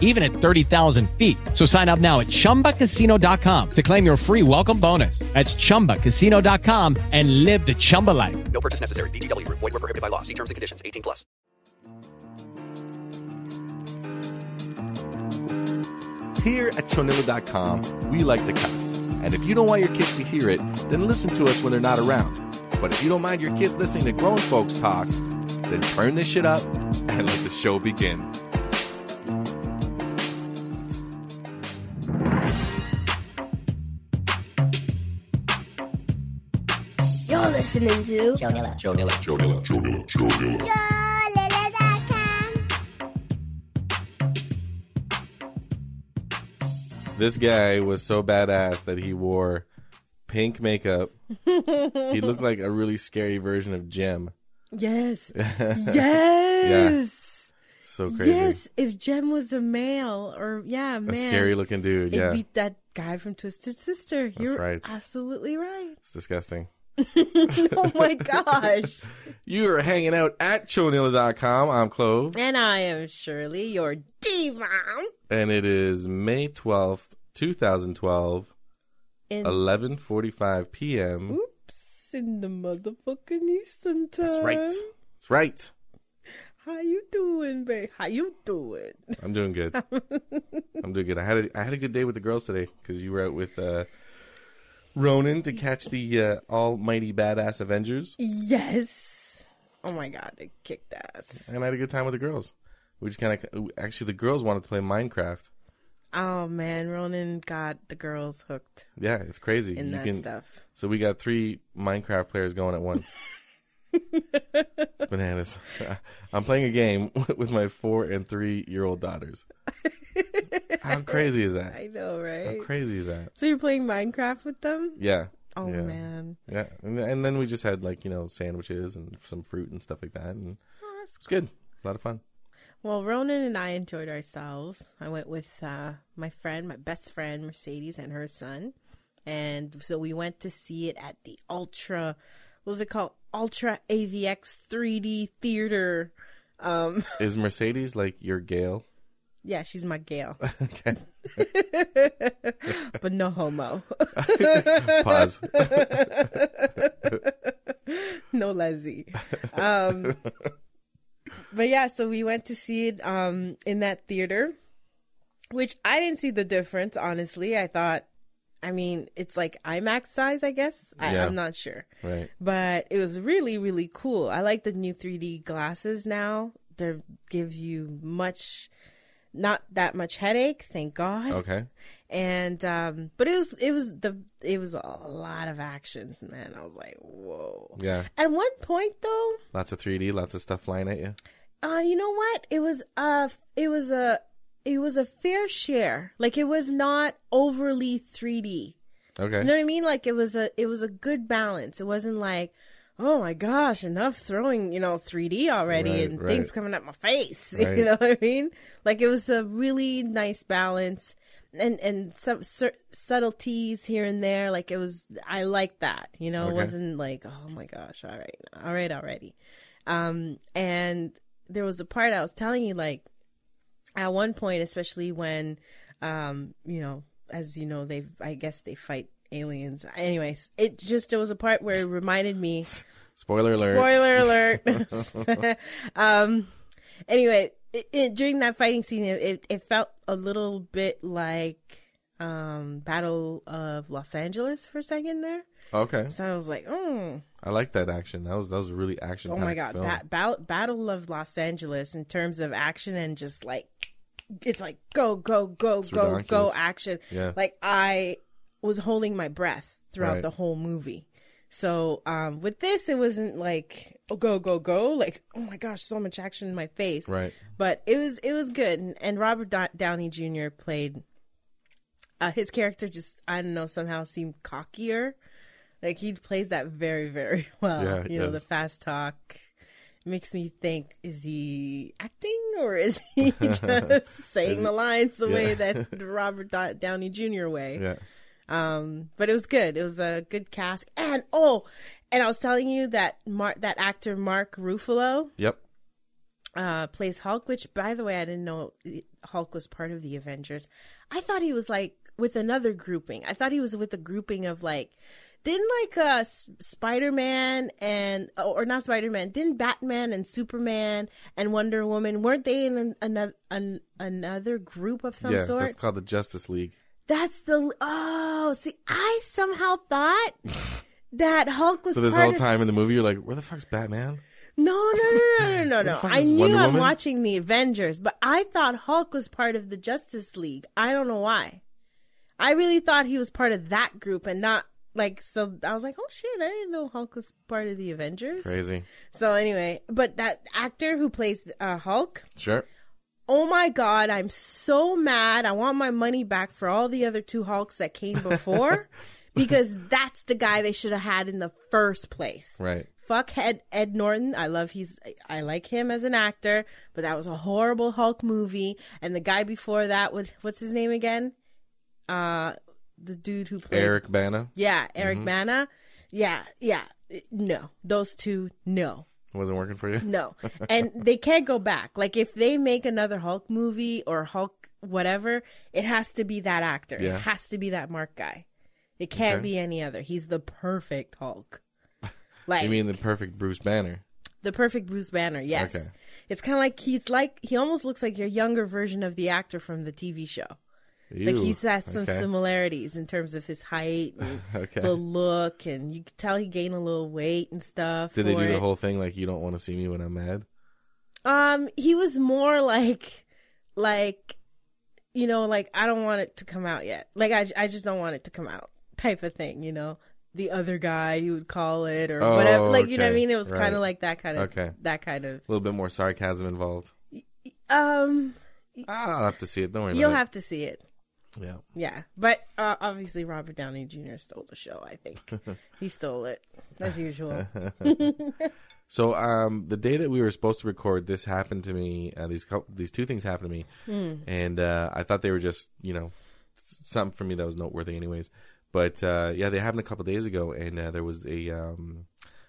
even at 30,000 feet. So sign up now at chumbacasino.com to claim your free welcome bonus. That's chumbacasino.com and live the Chumba life. No purchase necessary. VGW Group. Void were prohibited by law. See terms and conditions. 18 plus. Here at Chonilla.com, we like to cuss. And if you don't want your kids to hear it, then listen to us when they're not around. But if you don't mind your kids listening to grown folks talk, then turn this shit up and let the show begin. Listening to Chonilla. This guy was so badass that he wore pink makeup. he looked like a really scary version of Jem. Yes. yes. Yeah. So crazy. Yes. If Jem was a male or yeah, a man. scary looking dude. It'd Yeah. be that guy from Twisted Sister. You're right. absolutely right. It's disgusting. oh my gosh. You are hanging out at chonilla.com. I'm Clove. and I am Shirley, your D mom. And it is May 12th, 2012, In 11.45 p.m. oops in the motherfucking Eastern time. That's right. That's right. How you doing, babe? How you doing? I'm doing good. I'm doing good. I had a, I had a good day with the girls today because you were out with uh, Ronan to catch the uh, almighty badass Avengers, Yes. Oh my god, they kicked ass. and I had a good time with the girls. We just kind of actually the girls wanted to play Minecraft. Oh man, Ronan got the girls hooked Yeah, it's crazy. in you that can stuff. so we got three Minecraft players going at once. it's bananas. I'm playing a game with my four and three year old daughters. How crazy is that? I know, right? How crazy is that? So you're playing Minecraft with them? Yeah. Oh yeah. man. Yeah, and, and then we just had like you know sandwiches and some fruit and stuff like that, and it's good. It's a lot of fun. Well, Ronan and I enjoyed ourselves. I went with uh, my friend, my best friend, Mercedes, and her son. And so we went to see it at the Ultra, what was it called? Ultra AVX 3D Theater. Um, Is Mercedes like your Gail? yeah, she's my gal, okay, but no homo. pause. no Leslie. Um, but yeah, so we went to see it um, in that theater, which I didn't see the difference, honestly. I thought, I mean, it's like IMAX size, I guess. I, Yeah. I'm not sure. right. But it was really, really cool. I like the new 3D glasses now. They give you much, not that much headache, thank God Okay. and um but it was it was the it was a lot of actions man i was like whoa Yeah. at one point though Lots of 3D. Lots of stuff flying at you. uh you know what it was uh it was a it was a fair share. Like it was not overly 3d Okay. you know what i mean? Like it was a it was a good balance. It wasn't like oh my gosh enough throwing you know 3d already Right, and right. things coming at my face. Right. you know what i mean? Like it was a really nice balance and and some subtleties here and there. Like it was i like that you know? It wasn't like oh my gosh all right all right already. Um and there was a part i was telling you like at one point especially when um you know as you know they i guess they fight aliens anyways it just there was a part where it reminded me Spoiler alert. Spoiler alert. um. Anyway, it, it, during that fighting scene, it, it, it felt a little bit like um Battle of Los Angeles for a second there. Okay. So I was like, oh, I like that action. That was that was a really action. oh my god, that ba- Battle of Los Angeles in terms of action and just like it's like go go go go go action. Yeah. Like I was holding my breath throughout Right. the whole movie. So um, with this, it wasn't like oh, go go go like oh my gosh, so much action in my face. Right. But it was it was good, and, and Robert Do- Downey Jr. played. Uh, his character just I don't know somehow seemed cockier, like he plays that very very well. Yeah, you know the fast talk, makes me think: is he acting or is he just saying the lines the way that Robert Do- Downey Jr. way? Yeah. Um, but it was good. It was a good cast, and oh, and I was telling you that Mark, that actor Mark Ruffalo, Yep. uh, plays Hulk. Which, by the way, I didn't know Hulk was part of the Avengers. I thought he was like with another grouping. I thought he was with a grouping of like. Didn't like uh Spider Man and or not Spider Man? Didn't Batman and Superman and Wonder Woman weren't they in an, another an, another group of some yeah, sort? that's called the Justice League. That's the oh. See, I somehow thought that Hulk was So this whole of, time in the movie, you're like, where the fuck's Batman? No, no, no, no, no, no, no. I knew Wonder I'm Woman? watching the Avengers, but I thought Hulk was part of the Justice League. I don't know why. I really thought he was part of that group and not like. So I was like, oh shit, I didn't know Hulk was part of the Avengers. Crazy. So anyway, but that actor who plays uh, Hulk, Sure. Oh my god, I'm so mad. I want my money back for all the other two Hulks that came before because that's the guy they should have had in the first place. Right. Fuck Ed, Ed Norton. I love he's I like him as an actor, but that was a horrible Hulk movie. And the guy before that would what's his name again? Uh the dude who played Eric Bana Yeah, Eric Mm-hmm. Bana. Yeah, yeah. No. Those two, no. wasn't working for you. No. And they can't go back. Like if they make another Hulk movie or Hulk whatever, it has to be that actor. Yeah. It has to be that Mark guy. It can't Okay. be any other. He's the perfect Hulk. Like You mean the perfect Bruce Banner? the perfect Bruce Banner, yes. Okay. It's kind of like he's like he almost looks like your younger version of the actor from the TV show. Like he has some Okay. similarities in terms of his height and Okay. the look, and you could tell he gained a little weight and stuff. Did they do the whole thing like you don't want to see me when I'm mad? Um, he was more like, like, you know, like I don't want it to come out yet. Like I, I just don't want it to come out, type of thing. You know, the other guy you would call it or Oh, whatever. Like you know what I mean? It was Right. kind of like that kind of, Okay. that kind of. A little bit more sarcasm involved. Um, I'll have to see it. Don't worry you'll have to see it. Yeah. Yeah, but uh, obviously Robert Downey Jr. stole the show. I think he stole it as usual. So um, the day that we were supposed to record, this happened to me. Uh, these cou- these two things happened to me, Hmm. and uh, I thought they were just you know something for me that was noteworthy, anyways. But uh, yeah, they happened a couple days ago, and uh, there was a um,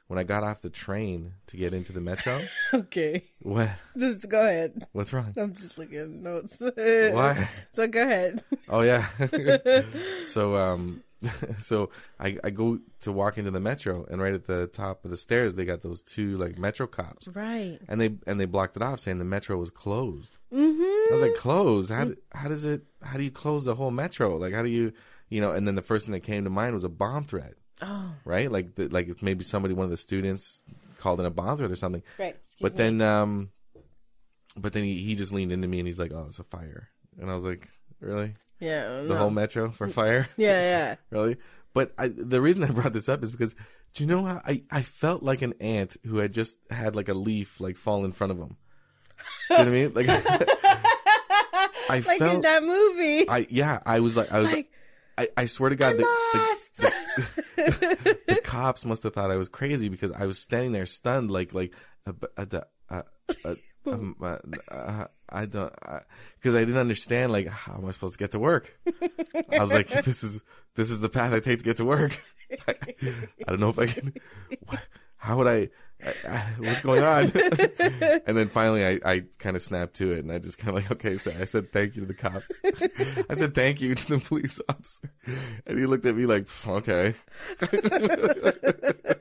when I got off the train to get into the metro. okay, what? just go ahead. What's wrong? I'm just looking at notes. Why? So go ahead. Oh yeah. so um so I, I go to walk into the metro and right at the top of the stairs they got those two like metro cops. Right. And they and they blocked it off saying the metro was closed. Mm-hmm. I was like, closed? How do- how does it how do you close the whole metro? Like how do you you know, and then the first thing that came to mind was a bomb threat. Oh. Right? Like the, like maybe somebody one of the students called in a bomb threat or something. Right. Excuse But me. then um but then he, he just leaned into me and he's like, "Oh, it's a fire." And I was like, "Really?" yeah, the no. whole metro for fire yeah, yeah. really but I, the reason i brought this up is because do you know how I, I felt like an ant who had just had like a leaf like fall in front of him do you know what i mean like i Like felt in that movie. i yeah i was like i was Like, I, I swear to god the, the, lost. the cops must have thought i was crazy because i was standing there stunned like like uh, uh, uh, uh, um, uh, uh, I don't, because I, didn't understand like how am I supposed to get to work. I was like, this is this is the path I take to get to work. I, I don't know if I can. What, how would I, I, I? What's going on? and then finally, I, I kind of snapped to it, and I just kind of like, okay, so I said thank you to the cop. I said thank you to the police officer, and he looked at me like, okay.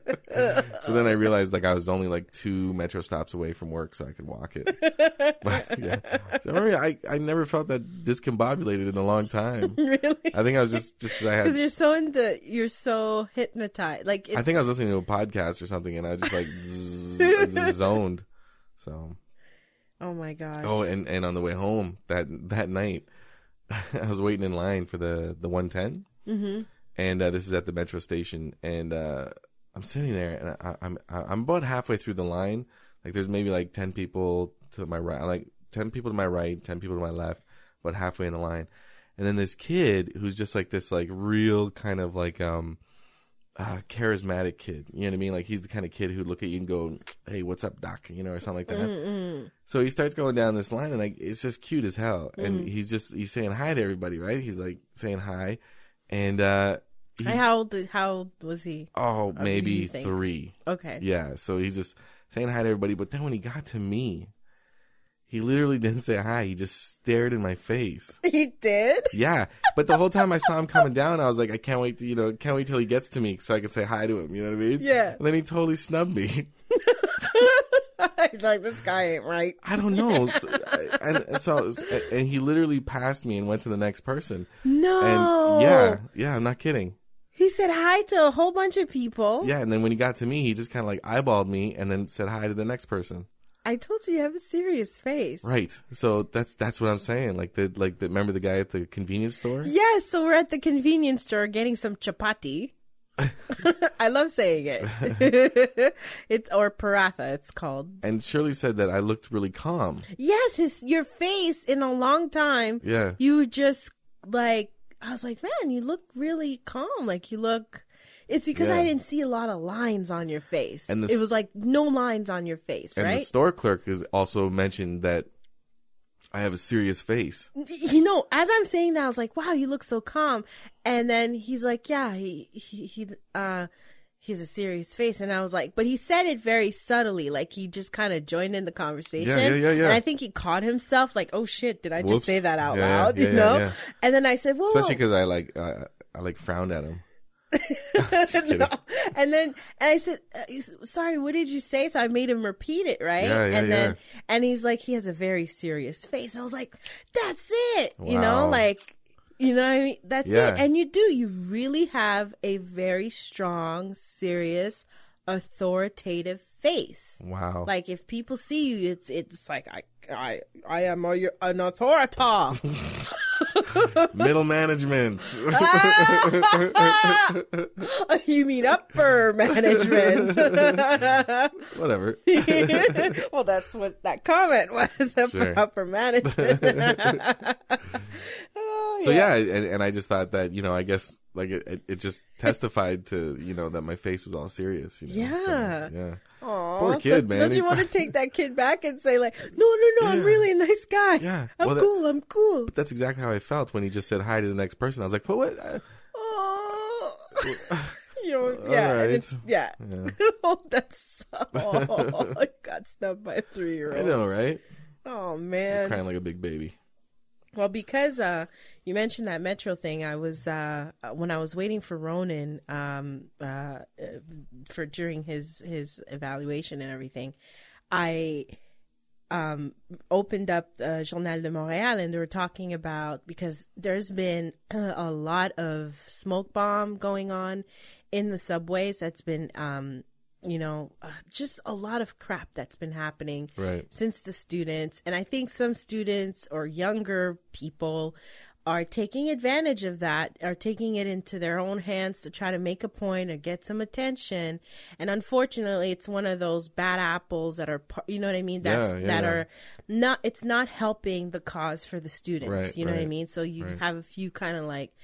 so then I realized like I was only like two metro stops away from work, so I could walk it. But, yeah, so, I, remember, I I never felt that discombobulated in a long time. really? I think I was just just because I had Because you're so into, you're so hypnotized. Like, I think I was listening to a podcast or something, and I just like zzz, zoned. So oh my god. oh, and and on the way home that that night, I was waiting in line for the the one mm-hmm. and uh, this is at the metro station, and uh, I'm sitting there, and I, I'm I'm about halfway through the line. Like there's maybe like ten people to my right, like ten people to my right, ten people to my left, about halfway in the line, and then this kid who's just like this like real kind of like um uh, charismatic kid. You know what I mean? Like he's the kind of kid who'd look at you and go, "Hey, what's up, doc?" You know, or something like that. So he starts going down this line, and like it's just cute as hell. And he's just he's saying hi to everybody, right? He's like saying hi, and uh, he, How old? How old was he? oh, uh, do maybe three. Okay. Yeah, so he's just saying hi to everybody. But then when he got to me, he literally didn't say hi. He just stared in my face. He did. Yeah, but the whole time I saw him coming down, I was like, I can't wait to, you know, can't wait till he gets to me so I can say hi to him. You know what I mean? Yeah. And then he totally snubbed me. He's like, this guy ain't right. I don't know. So- and so, and he literally passed me and went to the next person. No. And yeah, yeah, I'm not kidding. He said hi to a whole bunch of people. Yeah, and then when he got to me, he just kind of like eyeballed me and then said hi to the next person. I told you you have a serious face. Right. So that's that's what I'm saying. Like the like the remember the guy at the convenience store? Yes, so we're at the convenience store getting some chapati. I love saying it. it's or paratha, it's called. And Shirley said that I looked really calm. Yes, his your face in a long time. Yeah. You just like I was like, man, you look really calm. Like you look. It's because I didn't see a lot of lines on your face. And the it was like no lines on your face, And right? the store clerk has also mentioned that I have a serious face. you know, as I'm saying that, I was like, "Wow, you look so calm." And then he's like, "Yeah, he he, he uh." He's a serious face, and I was like, but he said it very subtly, like he just kind of joined in the conversation. Yeah, yeah, yeah, yeah. And I think he caught himself, like, "Oh shit, did I just say that out Yeah, loud?" yeah, you know. And then I said, well, Especially because I like uh, I like frowned at him. No. And then, and I said, uh, "Sorry, what did you say?" So I made him repeat it, right? Yeah, yeah, and then, yeah. and he's like, he has a very serious face. I was like, "That's it," you know, like, you know, what I mean, that's Yeah. it. And you do, you really have a very strong, serious, authoritative face. Wow. Like if people see you, it's it's like I I I am a, an authority. Middle management. you mean upper management? Whatever. well, that's what that comment was Sure. upper management. Oh, So yeah, and, and I just thought that you know I guess like it, it, it just testified to you know that my face was all serious. You know? So, Yeah. yeah. Aw, Poor kid, man. Don't you want to take that kid back and say like, no, no, no, I'm really a nice guy. Yeah. I'm Well, that- cool. I'm cool. But That's exactly how I felt when he just said hi to the next person. I was like, but what? Oh. you know, yeah, and it's, yeah. oh, that's oh, I got snubbed by a three year old. I know, right? Oh man. Crying like a big baby. Well, because uh, you mentioned that metro thing, I was uh, when I was waiting for Ronan um, uh, uh, for during his his evaluation and everything, I um, opened up the Journal de Montréal and they were talking about because there's been a lot of smoke bomb going on in the subways. That's been um, you know uh, just a lot of crap that's been happening Right. since the students and i think some students or younger people are taking advantage of that are taking it into their own hands to try to make a point or get some attention. And unfortunately it's one of those bad apples that are you know what i mean? That's Yeah, yeah, that yeah. are not it's not helping the cause for the students Right, you know what i mean? So you right. have a few kind of like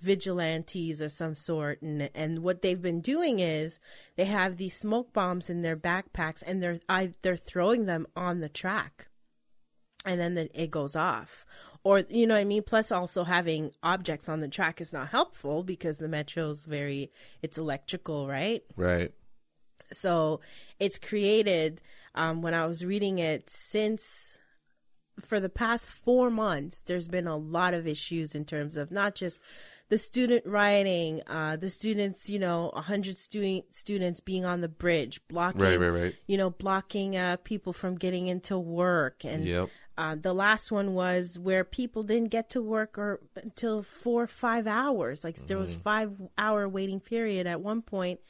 vigilantes or some sort and and what they've been doing is they have these smoke bombs in their backpacks and they're I, they're throwing them on the track. And then the, it goes off or you know what i mean plus also having objects on the track is not helpful because the metro's very it's electrical right Right. so it's created um, when i was reading it since for the past four months there's been a lot of issues in terms of not just the student rioting uh, the students you know a 100 student students being on the bridge blocking Right, right, right. you know blocking uh, people from getting into work and Yep. Uh, the last one was where people didn't get to work or until four or five hours. Like there was five hour waiting period at one point.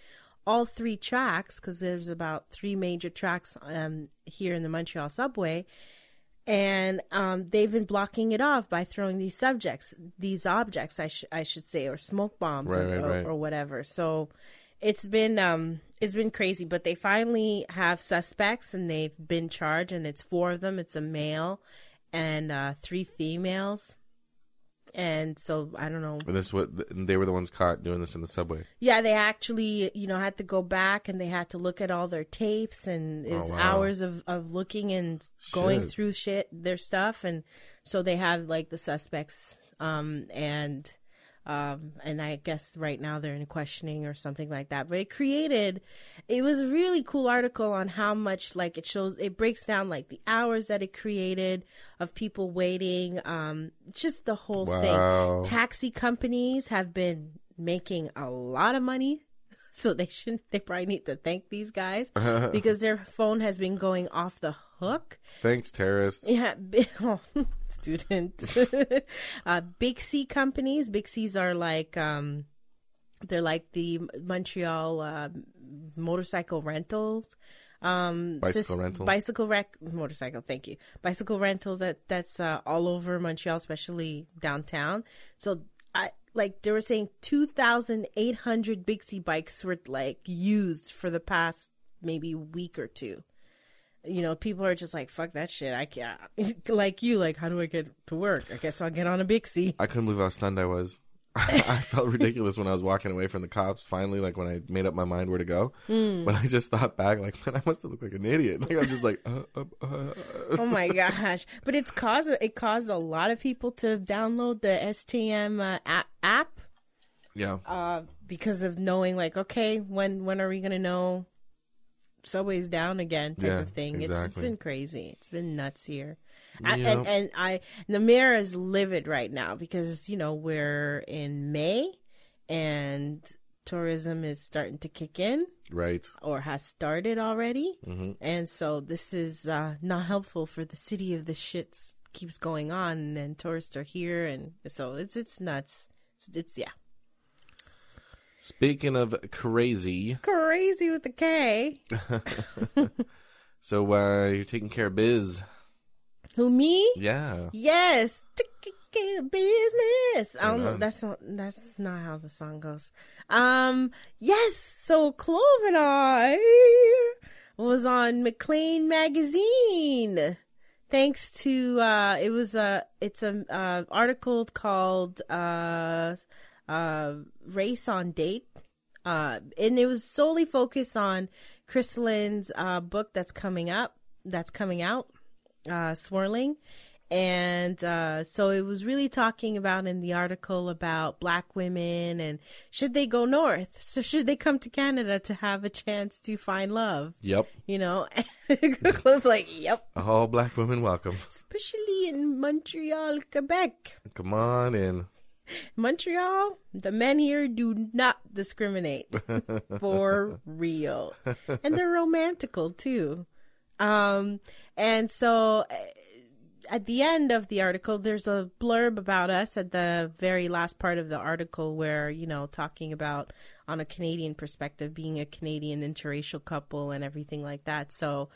All three tracks, because there's about three major tracks um, here in the Montreal subway, and um, they've been blocking it off by throwing these subjects, these objects, I, sh- I should say, or smoke bombs Right, or, right, or, right. or whatever. So it's been um, it's been crazy, but they finally have suspects and they've been charged, and it's four of them. It's a male and uh, three females. and so I don't know. And this what they were the ones caught doing this in the subway. Yeah, they actually, you know, had to go back and they had to look at all their tapes and it was wow. hours of, of looking and going Shit. through shit, their stuff. And so they have like the suspects, um, and, um, and I guess right now they're in questioning or something like that. But it created, it was a really cool article on how much like it shows, it breaks down like the hours that it created of people waiting, um, just the whole Wow. thing. Taxi companies have been making a lot of money. So they shouldn't. They probably need to thank these guys because their phone has been going off the hook. Thanks, terrorists. Yeah, oh, student. uh, BIXI companies. BIXI's are like um, they're like the Montreal uh, motorcycle rentals. Um, Bicycle sys- rental. bicycle rec, motorcycle. Thank you. Bicycle rentals that that's uh, all over Montreal, especially downtown. So like they were saying two thousand eight hundred BIXI bikes were like used for the past maybe week or two you know, people are just like, fuck that shit. I can't. like you, like, how do I get to work? I guess I'll get on a BIXI. I couldn't believe how stunned I was. I felt ridiculous when I was walking away from the cops. Finally, like when I made up my mind where to go, but I just thought back, like, man, I must have looked like an idiot. Like I'm just like, uh, uh, uh. Oh my gosh! But it's caused it caused a lot of people to download the STM uh, app, app yeah. uh, because of knowing, like, okay, when when are we gonna know subway's down again? Type Yeah, of thing. It's it's exactly. been crazy. It's been nuts here. I, and and I the mayor is livid right now because you know we're in May and tourism is starting to kick in. Right. or has started already. Mm-hmm. And so this is uh, not helpful for the city of the shits keeps going on and tourists are here and so it's it's nuts. It's, it's yeah. Speaking of crazy, Crazy with the K. so uh, you're taking care of biz. Who me? Yeah. Yes. Business. I don't know. That's not that's not how the song goes. Um yes, so Clove and I was on Maclean magazine. Thanks to uh it was a it's a uh article called uh uh Race on Date. Uh and it was solely focused on Christelyn's uh book that's coming up that's coming out uh, swirling. And uh, so it was really talking about in the article about black women and should they go north? So should they come to Canada to have a chance to find love? Yep. You know, I was like, yep, All black women welcome. especially in Montreal, Quebec. Come on in. Montreal, the men here do not discriminate for real. And they're romantical too. Um, and so uh, at the end of the article, there's a blurb about us at the very last part of the article where, you know, talking about on a Canadian perspective, being a Canadian interracial couple and everything like that. So,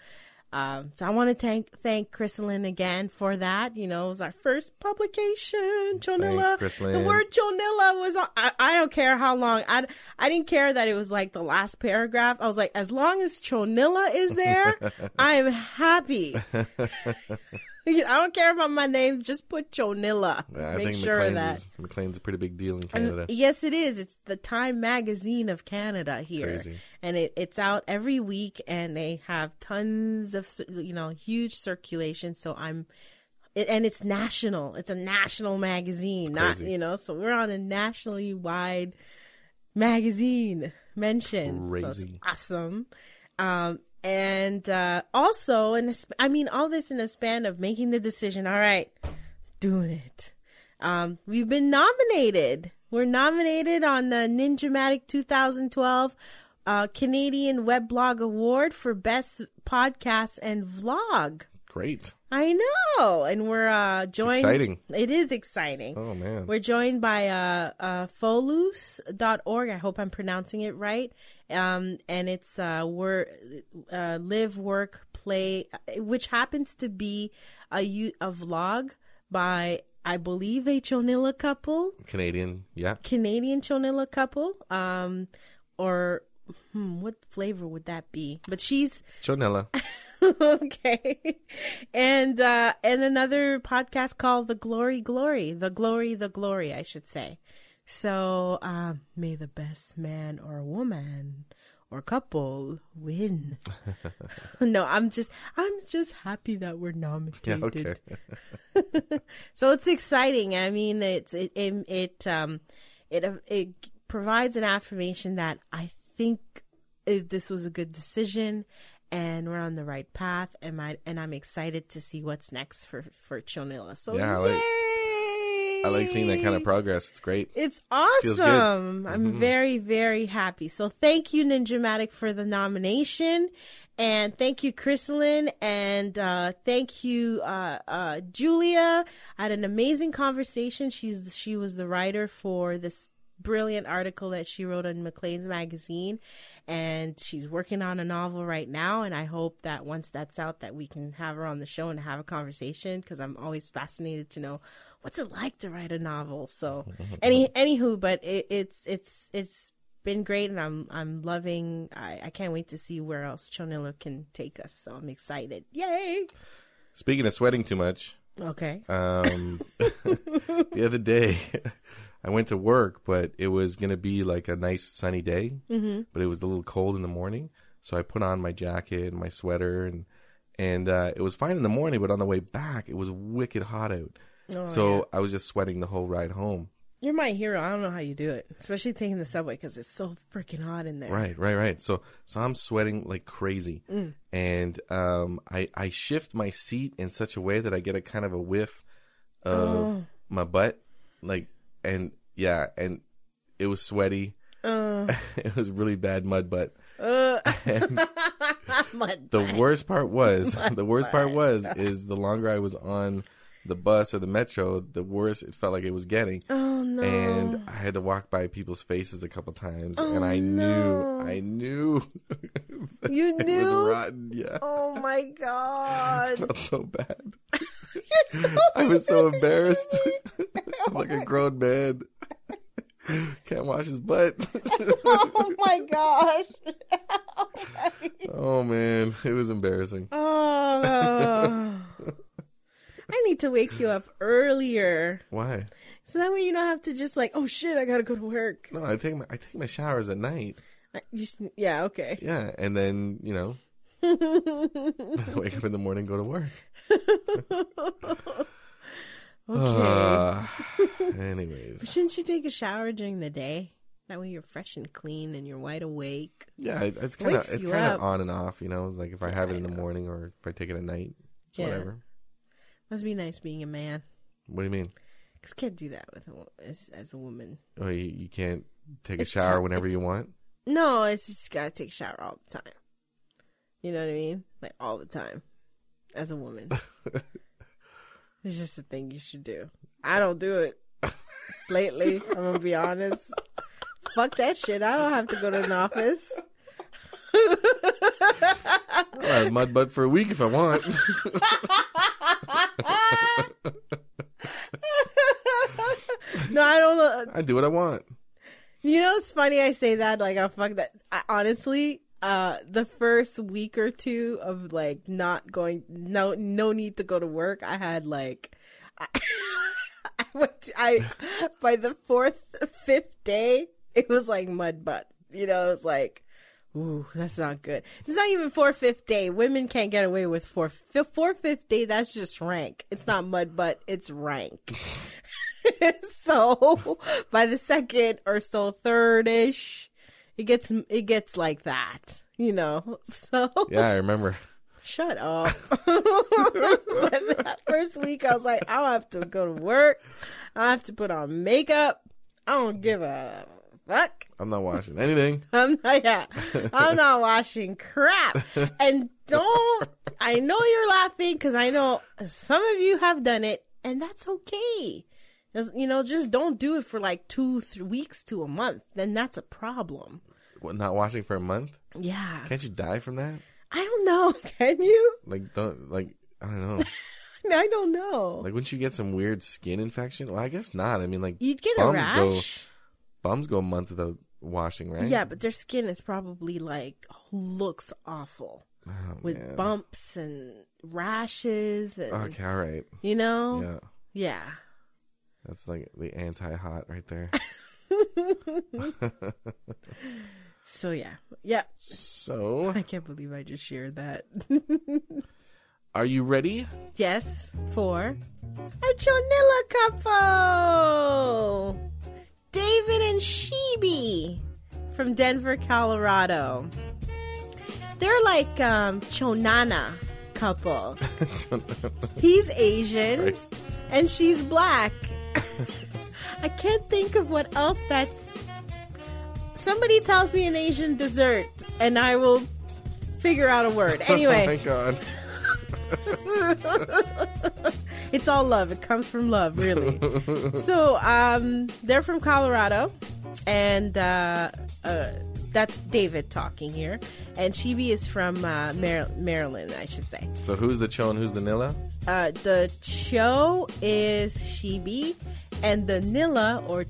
um, so I want to thank thank Christelyn again for that. You know, it was our first publication. Chonilla, Thanks, the word Chonilla was on. I, I don't care how long. I I didn't care that it was like the last paragraph. I was like, as long as Chonilla is there, I am happy. I don't care about my name. Just put Chonilla. Yeah, I Make think sure Maclean's that. is, Maclean's a pretty big deal in And Canada. yes, it is. It's the Time Magazine of Canada here, Crazy. and it, it's out every week, and they have tons of you know huge circulation. So I'm, it, and it's national. It's a national magazine, not you know. So we're on a nationally wide magazine mention. So Crazy. awesome. Um, and uh, also, in a I mean, all this in a span of making the decision. All right, doing it. Um, we've been nominated. We're nominated on the Ninjamatic 2012 uh, Canadian Web Blog Award for Best Podcast and Vlog. Great. I know, and we're uh, joined. exciting. It is exciting. Oh man. We're joined by uh, uh, folus.org. I hope I'm pronouncing it right. Um, and it's uh, we're, uh, live, work, play, which happens to be a a vlog by, I believe, a Chonilla couple, Canadian. Yeah. Canadian Chonilla couple. Um, or hmm, what flavor would that be? But she's It's Chonella. okay. And uh and another podcast called The Glory Glory. The Glory the Glory, I should say. So um may the best man or woman or couple win. no, I'm just I'm just happy that we're nominated. Yeah, okay. so it's exciting. I mean, it's it it, it um it it provides an affirmation that I think this was a good decision and we're on the right path and I and I'm excited to see what's next for for Chonilla. So Yeah, I like- I like seeing that kind of progress. It's great. It's awesome. I'm very, very happy. So thank you, Ninjamatic, for the nomination. And thank you, Christelyn. And uh, thank you, uh, uh, Julia. I had an amazing conversation. She's she was the writer for this brilliant article that she wrote in Maclean's magazine. And she's working on a novel right now. And I hope that once that's out, that we can have her on the show and have a conversation because I'm always fascinated to know what's it like to write a novel. So, any anywho, but it, it's it's it's been great, and I'm I'm loving. I, I can't wait to see where else Chonilla can take us. So I'm excited. Yay! Speaking of sweating too much, Okay. um, the other day I went to work, but it was gonna be like a nice sunny day, mm-hmm. but it was a little cold in the morning. So I put on my jacket and my sweater, and and uh, it was fine in the morning, but on the way back it was wicked hot out. Oh, so I was just sweating the whole ride home. You're my hero. I don't know how you do it, especially taking the subway because it's so freaking hot in there. Right, right, right. So so I'm sweating like crazy, and um, I I shift my seat in such a way that I get a kind of a whiff of my butt, like, and yeah, and it was sweaty. it was really bad mud butt. Mud The worst part was the worst part was is the longer I was on the bus or the metro, the worse it felt like it was getting. Oh no! And I had to walk by people's faces a couple times, oh, and I Oh, no. knew, I knew you knew, it was rotten. Yeah, Oh my I god! felt so bad. I was so embarrassed. I'm like a grown man. Can't wash his butt. oh my gosh! oh man, it was embarrassing. Oh. I need to wake you up earlier. Why? So that way you don't have to just like, oh shit, I gotta go to work. No, I take my I take my showers at night. Just, yeah, okay. Yeah, and then you know, wake up in the morning, go to work. Okay. Uh, anyways, Shouldn't you take a shower during the day? That way you're fresh and clean and you're wide awake. yeah, it, it's kind of it's kind of on and off. You know, it's like if I have it in the morning or if I take it at night, Yeah. whatever. Must be nice being a man. What do you mean? Cause can't do that with a, as, as a woman. Oh, you, you can't take It's a shower tough. whenever you want. No, it's just gotta take a shower all the time. You know what I mean? Like all the time. As a woman. it's just a thing you should do. I don't do it. Lately, I'm gonna be honest. Fuck that shit. I don't have to go to an office. I'll have mud butt for a week if I want. No, I don't know. I do what I want. You know, it's funny I say that. Like, I fuck that. I, honestly, uh, the first week or two of like not going, no, no need to go to work. I had like, I, I went. To, I by the fourth, fifth day, it was like mud butt. You know, it was like. Ooh, that's not good. It's not even four fifth day. Women can't get away with four four fifth day. That's just rank. It's not mud butt. It's rank. so by the second or so third ish, it gets it gets like that, you know. So Yeah, I remember. shut up. but that first week, I was like, I don't have to go to work. I don't have to put on makeup. I don't give a fuck. I'm not washing anything. I'm not, yeah, I'm not washing crap. And don't, I know you're laughing because I know some of you have done it and that's okay. You know, just don't do it for like two, weeks to a month. Then that's a problem. What, not washing for a month? Yeah. Can't you die from that? I don't know. Can you? Like, don't like. I don't know. I don't know. Like, wouldn't you get some weird skin infection? Well, I guess not. I mean, like, You'd get a bums go rash. Bums go a month without washing, right? Yeah, but their skin is probably like looks awful. Oh, with man. bumps and rashes and Okay, all right. you know? Yeah. Yeah. That's like the anti hot right there. So yeah. Yeah. so, I can't believe I just shared that. are you ready? yes, for a Chonilla couple. David and Sheeby from Denver, Colorado. They're like um Chonana couple. He's Asian Christ. and she's black. I can't think of what else that's. Somebody tells me an Asian dessert, and I will figure out a word. Anyway. oh my god. it's all love. It comes from love, really. so, um, they're from Colorado, and uh, uh, that's David talking here, and Shibi is from uh, Mar- Maryland, I should say. So who's the Cho and who's the Nilla? Uh, the Cho is Shibi, and the Nilla or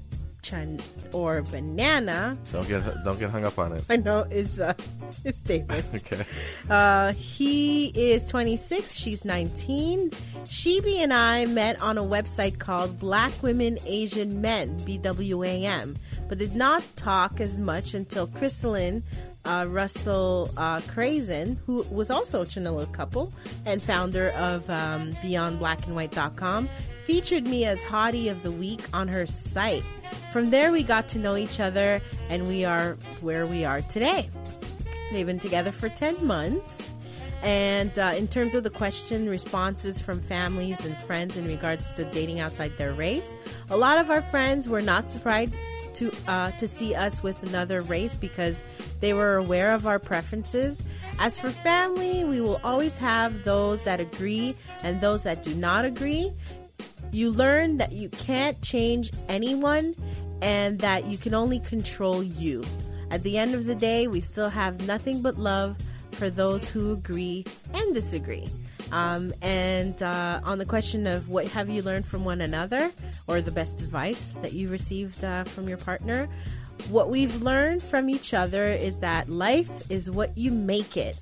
chan or banana, Don't get don't get hung up on it. I know is uh, is David. Okay. Uh, he is 26. She's 19. Shibi and I met on a website called Black Women Asian Men (BWAM), but did not talk as much until Christelyn. Uh, Russell uh, Karazin, who was also a Chonilla couple and founder of um, BeyondBlackandWhite.com, featured me as Hottie of the Week on her site. From there, we got to know each other, and we are where we are today. They've been together for 10 months. And uh, in terms of the question responses from families and friends in regards to dating outside their race, a lot of our friends were not surprised to uh, to see us with another race because they were aware of our preferences. As for family, we will always have those that agree and those that do not agree. You learn that you can't change anyone and that you can only control you. At the end of the day, we still have nothing but love for those who agree and disagree. Um, and uh, on the question of what have you learned from one another or the best advice that you received uh, from your partner, what we've learned from each other is that life is what you make it.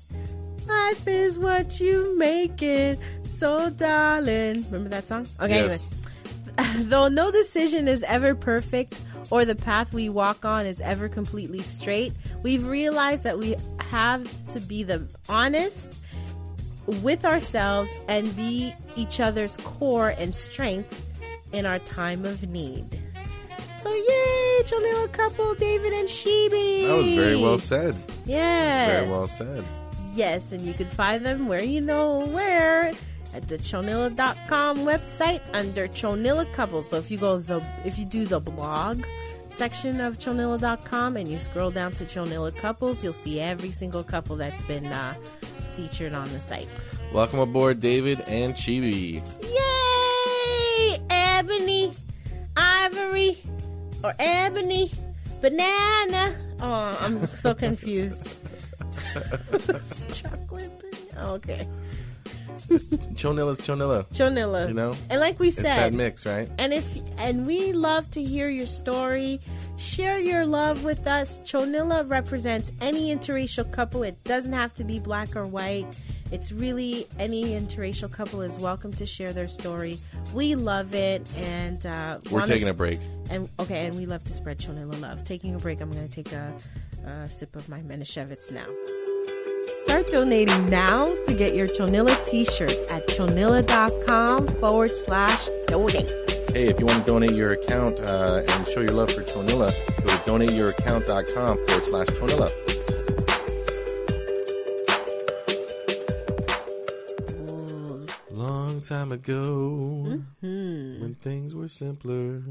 Life is what you make it. So, darling. Remember that song? Okay, Yes. anyway. Though no decision is ever perfect or the path we walk on is ever completely straight, we've realized that we have to be the honest with ourselves and be each other's core and strength in our time of need. So yay, your little couple, David and Sheeby. That was very well said. Yes. Very well said. Yes, and you can find them where you know where at the chonilla.com website under Chonilla Couples. So if you go the if you do the blog section of chonilla.com and you scroll down to Chonilla Couples, you'll see every single couple that's been uh, featured on the site. Welcome aboard, David and Chibi. Yay! Ebony, Ivory, or Ebony, Banana. Oh, I'm so confused. Chocolate. banana- oh, Okay. Chonilla's Chonilla. Chonilla. You know? And like we It's that said, mix, right? and if and we love to hear your story, share your love with us. Chonilla represents any interracial couple. It doesn't have to be black or white. It's really any interracial couple is welcome to share their story. We love it, and uh, We're taking a break. And okay, and we love to spread Chonilla love. Taking a break. I'm going to take a, a sip of my Manischewitz now. Start donating now to get your Chonilla t-shirt at chonilla.com forward slash donate. Hey, if you want to donate your account uh, and show your love for Chonilla, go to donateyouraccount.com forward slash Chonilla. Long time ago, when things were simpler.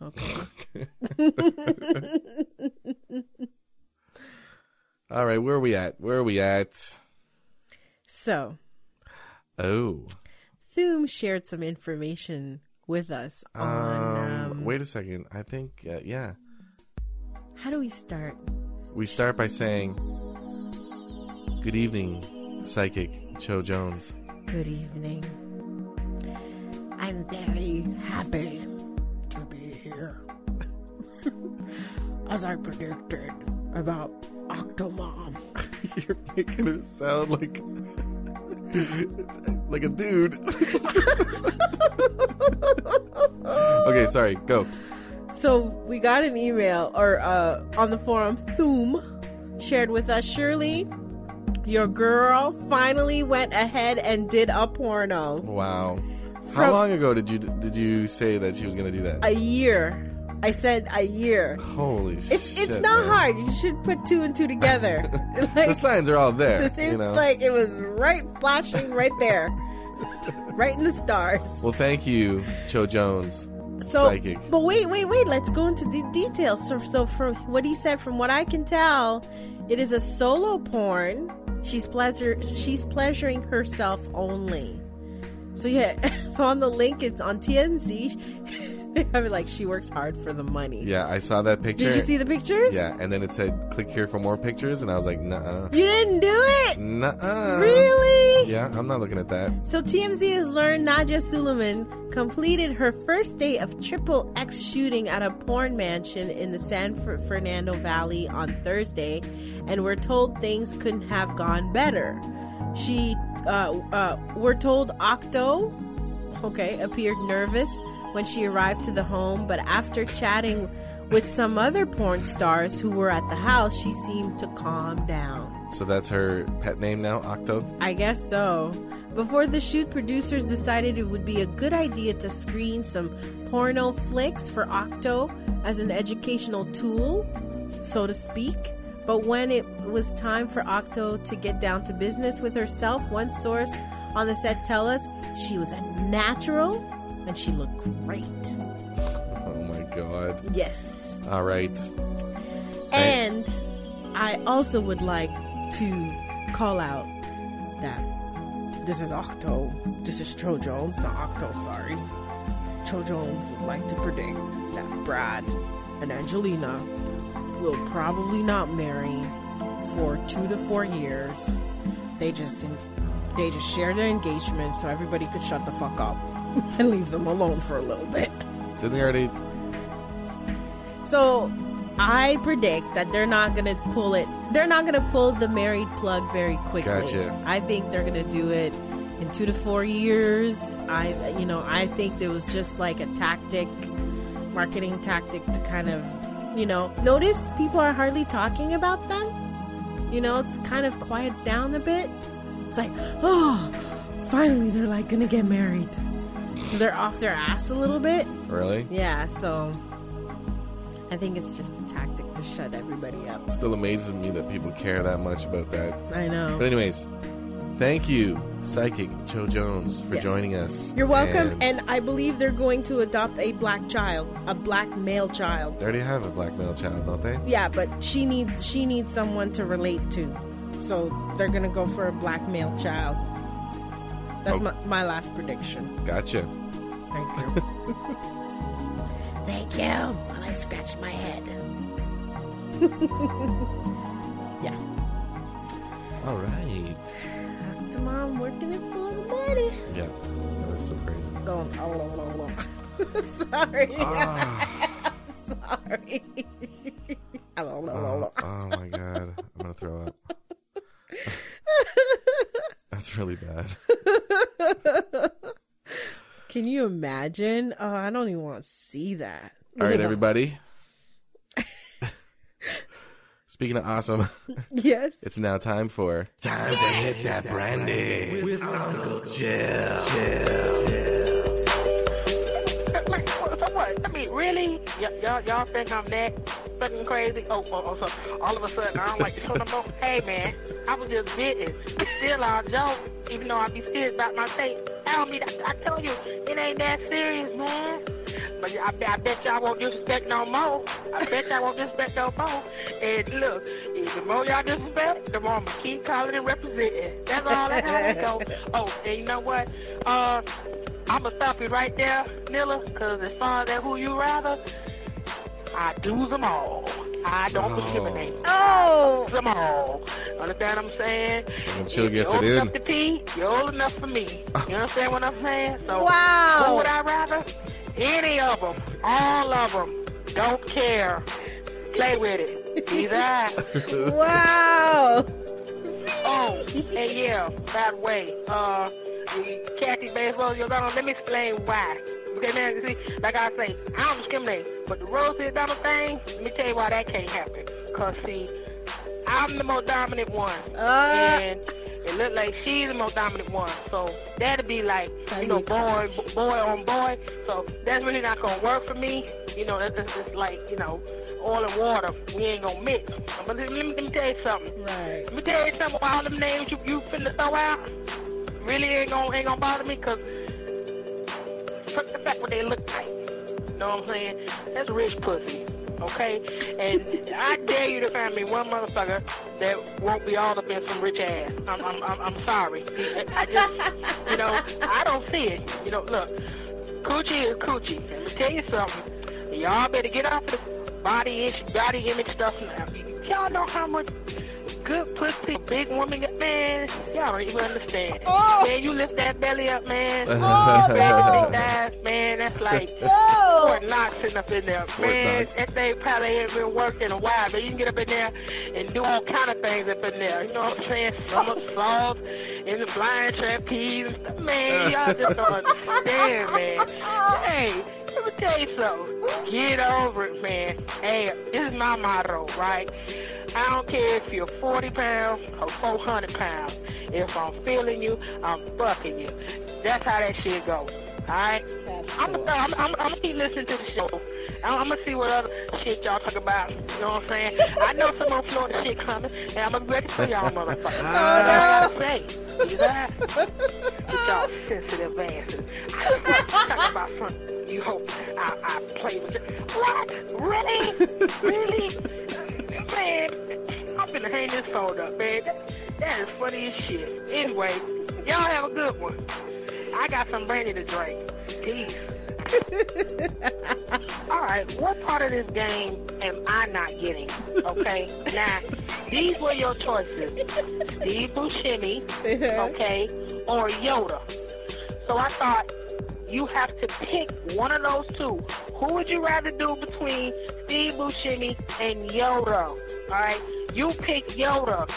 Okay. All right, where are we at? Where are we at? So, Oh, Thum shared some information with us on um, um, wait a second. I think, uh, yeah. how do we start? We start by saying, Good evening, psychic Cho Jones. Good evening. I'm very happy to be here. As I predicted about Octomom. You're making her sound like like a dude. okay, sorry. Go. So we got an email or uh, on the forum, Thoom shared with us, Shirley, your girl finally went ahead and did a porno. Wow. How From- long ago did you did you say that she was gonna do that? A year. I said a year. Holy It's shit! it's not man. hard. You should put two and two together. The signs are all there. it's you know. like it was right flashing right there. right in the stars. well, thank you, Cho Jones. so, psychic. But wait, wait, wait. Let's go into the details. So, so from what he said, from what I can tell, it is a solo porn. She's pleasure. She's pleasuring herself only. So yeah. So on the link, it's on TMZ. Have it like she works hard for the money. Yeah, I saw that picture. Did you see the pictures? Yeah, and then it said click here for more pictures, and I was like, nah, You didn't do it. nah. Really? Yeah, I'm not looking at that. So TMZ has learned Nadya Suleman completed her first day of triple X shooting at a porn mansion in the San Fernando Valley on Thursday, and we're told things couldn't have gone better. She, uh, uh, we're told Octo, okay, appeared nervous when she arrived to the home, but after chatting with some other porn stars who were at the house, she seemed to calm down. So that's her pet name now, Octo. I guess so. Before the shoot, producers decided it would be a good idea to screen some porno flicks for Octo as an educational tool, so to speak. But when it was time for Octo to get down to business with herself, one source on the set tell us she was a natural and she looked great. Oh my god. Yes. All right. And I also would like to call out that this is Octo. This is Cho Jones, not Octo, sorry. Cho Jones would like to predict that Brad and Angelina will probably not marry for two to four years. They just they just share their engagement so everybody could shut the fuck up and leave them alone for a little bit. Didn't we already? So I predict that they're not gonna pull it. They're not gonna pull the married plug very quickly. Gotcha. I think they're gonna do it in two to four years. I, you know, I think it was just like a tactic, marketing tactic to kind of, you know, notice people are hardly talking about them. You know, it's kind of quiet down a bit. It's like, oh, finally they're like gonna get married. They're off their ass a little bit. Really? Yeah, so I think it's just a tactic to shut everybody up. Still amazes me that people care that much about that. I know. But anyways, thank you, Psychic Cho Jones, for Yes. joining us. You're welcome, And and I believe they're going to adopt a black child, a black male child. they already have a black male child, don't they? Yeah, but she needs she needs someone to relate to, so they're gonna go for a black male child. That's Oh. my, my last prediction. Gotcha. Thank you. Thank you. And I scratched my head. yeah. All right. Dr. Mom working it for the money. Yeah, that was so crazy. Going, oh, oh, oh, oh. Sorry. Ah, Sorry. Hello, hello, oh, oh my god, I'm gonna throw up. That's really bad. Can you imagine? Oh, I don't even want to see that. All right, Look everybody. Speaking of awesome, Yes. it's now time for time to hit that brandy with Uncle Jill. Like, what, so what? I mean, really? Y- y'all, y'all think I'm that fucking crazy? Oh, oh, oh, so all of a sudden I don't like the show no more? Hey, man, I was just bitten. It's still our joke, even though I be serious about my state. I don't mean, I, I tell you, it ain't that serious, man. But I, I bet y'all won't disrespect no more. I bet y'all won't disrespect no more. And look, the more y'all disrespect, the more I'm gonna keep calling and representing. That's all. That's how it go. Oh, and you know what? Uh, I'm gonna stop you right there, Nilla, because as far as that who you rather, I do them all. I don't discriminate. Oh. them all. Understand what I'm saying? Chill If gets you're it old in. enough to pee, you're old enough for me. You understand what I'm saying? So, Wow. who would I rather? Any of them. All of them. Don't care. Play with it. Either I. Wow. Oh, and yeah, by the way, uh, Kathy Baseball, you're gonna let me explain why. Okay, man, see, like I say, I don't discriminate, but the Rosie O'Donnell thing, let me tell you why that can't happen. Cause see, I'm the most dominant one, Ah. and it look like she's the most dominant one. So that'd be like, you know, boy, boy on boy. So that's really not gonna work for me. You know, it's, it's, it's like, you know, oil and water. We ain't gonna mix. But let me, let me tell you something. Right. Let me tell you something. All them names you you finna throw out really ain't gonna ain't gonna bother me because fuck the fact what they look like. You know what I'm saying? That's rich pussy. Okay, and I dare you to find me one motherfucker that won't be all up in some rich ass. I'm I'm I'm, I'm sorry. I just you know I don't see it. You know, look, coochie is coochie. Let me tell you something. Y'all better get off the body image, body image stuff now. Y'all know how much good pussy big woman man. Y'all don't even understand. Oh. Man, you lift that belly up, man. Oh, big thighs, man. That's like No. Fort Knox sitting up in there. man, Knox. that thing probably ain't been working a while, but you can get up in there and do all kind of things up in there. You know what I'm saying? Somersaults and the flying trapeze. Man, y'all just don't understand, man. Hey, let me tell you something. Get over it, man. Hey, this is my motto, right? I don't care if you're 40 pounds or 400 pounds. If I'm feeling you, I'm fucking you. That's how that shit goes. Alright? I'm gonna I'm, I'm, keep listening to the show. I'm, I'm gonna see what other shit y'all talk about. You know what I'm saying? I know some more Florida shit coming, and I'm gonna be ready for y'all motherfuckers. Oh, That's all I gotta say. You? With y'all sensitive asses. Talk about something you hope I, I play with it. What? Really? really? Man, I'm finna hang this phone up, man. That, that is funny as shit. Anyway, y'all have a good one. I got some brandy to drink. Peace. All right, what part of this game am I not getting? Okay, now these were your choices: Steve Buscemi, okay, or Yoda. So I thought you have to pick one of those two. Who would you rather do between Steve Buscemi and Yoda? All right, you pick Yoda.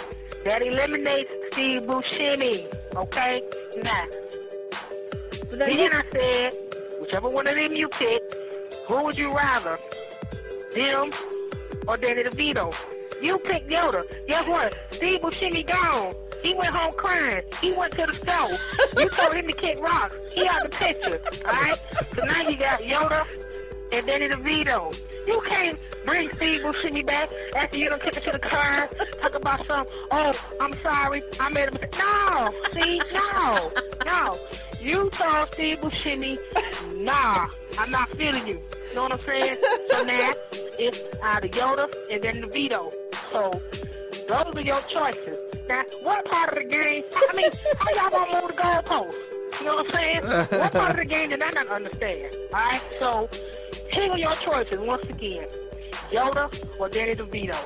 That eliminates Steve Buscemi. Okay, now then then I said, whichever one of them you pick, who would you rather? Them or Danny DeVito? You pick Yoda. Guess what? Steve Buscemi gone. He went home crying. He went to the store. You told him to kick rocks. He out the picture. Alright? So now you got Yoda and Danny DeVito. You can't bring Steve Buscemi back after you done took it to the car, talk about some, oh, I'm sorry, I made a mistake. No, see, no, no. You told Steve Buscemi, nah, I'm not feeling you. You know what I'm saying? So now, it's out of Yoda and then DeVito. So, those are your choices. Now, what part of the game, I mean, how y'all gonna move the goalposts? You know what I'm saying? what part of the game did I not understand? Alright, so, here are your choices once again. Yoda or Danny DeVito.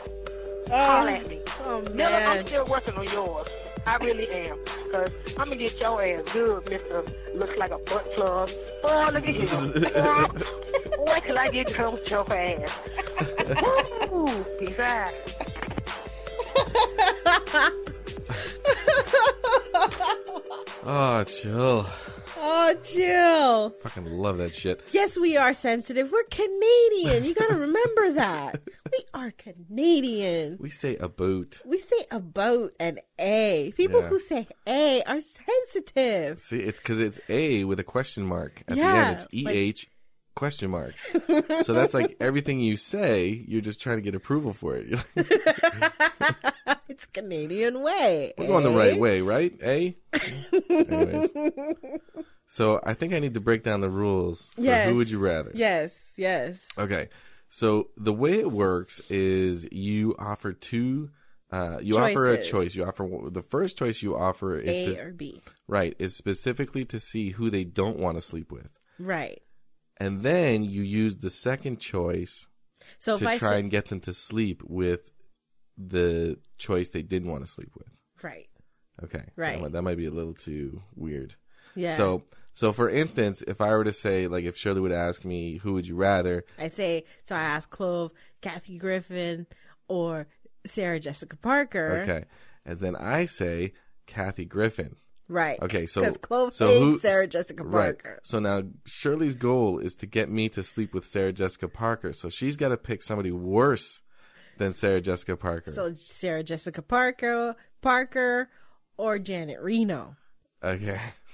Holler at me. Oh, oh Miller, I'm still working on yours. I really am. Because I'm to get your ass good, Mr. Looks like a butt plug. Boy, look at you. Wait till I get done with your ass. Woo! Peace out. Ah, oh, chill. Oh, Jill. Fucking love that shit. Yes, we are sensitive. We're Canadian. You got to remember that. We are Canadian. We say a boot. We say about an A. People Yeah. who say A are sensitive. See, it's because it's A with a question mark at the end. It's e h like- question mark. so that's like everything you say. You're just trying to get approval for it. It's Canadian way. We're going the eh? right way, right? A. Anyways. So I think I need to break down the rules. For Yes. Who would you rather? Yes, yes. Okay. So the way it works is you offer two. Uh, you offer a choice. You offer the first choice you offer is A to, or B. right is specifically to see who they don't want to sleep with, Right. and then you use the second choice So to try say, and get them to sleep with the choice they didn't want to sleep with. right. Okay, Right. That might, that might be a little too weird. Yeah. So, so for instance, if I were to say, like, if Shirley would ask me, who would you rather? I say, so I ask Clove, Kathy Griffin, or Sarah Jessica Parker. Okay, and then I say Kathy Griffin. Right. Okay, so Clove so hates who- Sarah Jessica Parker. right. Parker. So now Shirley's goal is to get me to sleep with Sarah Jessica Parker. So she's got to pick somebody worse than Sarah Jessica Parker. So Sarah Jessica Parker, Parker, or Janet Reno. okay.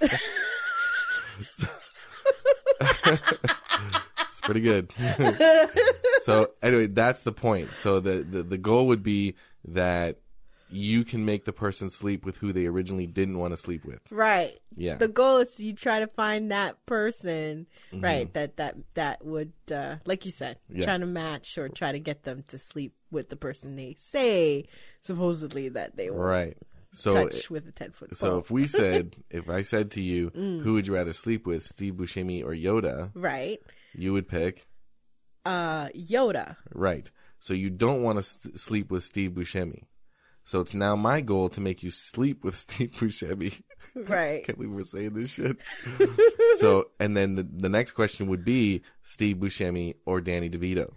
it's pretty good. so anyway, that's the point. So the, the the goal would be that you can make the person sleep with who they originally didn't want to sleep with. Right. Yeah. The goal is you try to find that person, Mm-hmm. right? That that that would, uh, like you said, Yeah. trying to match or try to get them to sleep with the person they say supposedly that they will Right. So touch with a ten foot So if we said, if I said to you, Mm. who would you rather sleep with, Steve Buscemi or Yoda? right. You would pick Uh, Yoda. right. So you don't want to sleep with Steve Buscemi. So it's now my goal to make you sleep with Steve Buscemi. Right. Can't believe we're saying this shit. so, and then the, the next question would be Steve Buscemi or Danny DeVito,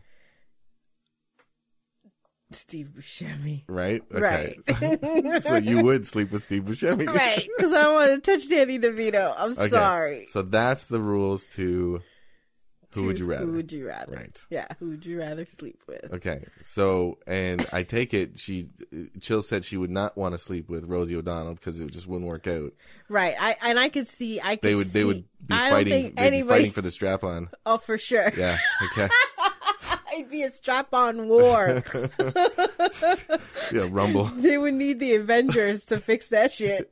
Steve Buscemi. right? Right. so you would sleep with Steve Buscemi, Right. Because I want to touch Danny DeVito. I'm Okay. sorry. So that's the rules to who would you rather? Who would you rather? Right. Yeah. Who would you rather sleep with? Okay, so and I take it she Chill said she would not want to sleep with Rosie O'Donnell because it just wouldn't work out. Right. I and I could see. I could They would they would be I don't fighting think anybody. fighting for the strap on. oh, for sure. Yeah, okay, It'd be a strap-on war. yeah, Rumble. they would need the Avengers to fix that shit.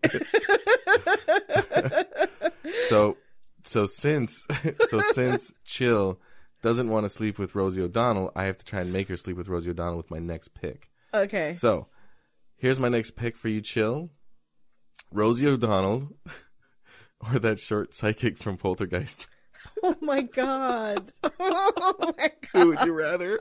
So so since so since Chill doesn't want to sleep with Rosie O'Donnell, I have to try and make her sleep with Rosie O'Donnell with my next pick. Okay. So here's my next pick for you, Chill. Rosie O'Donnell or that short psychic from Poltergeist. Oh my god. Oh my god. Who would you rather?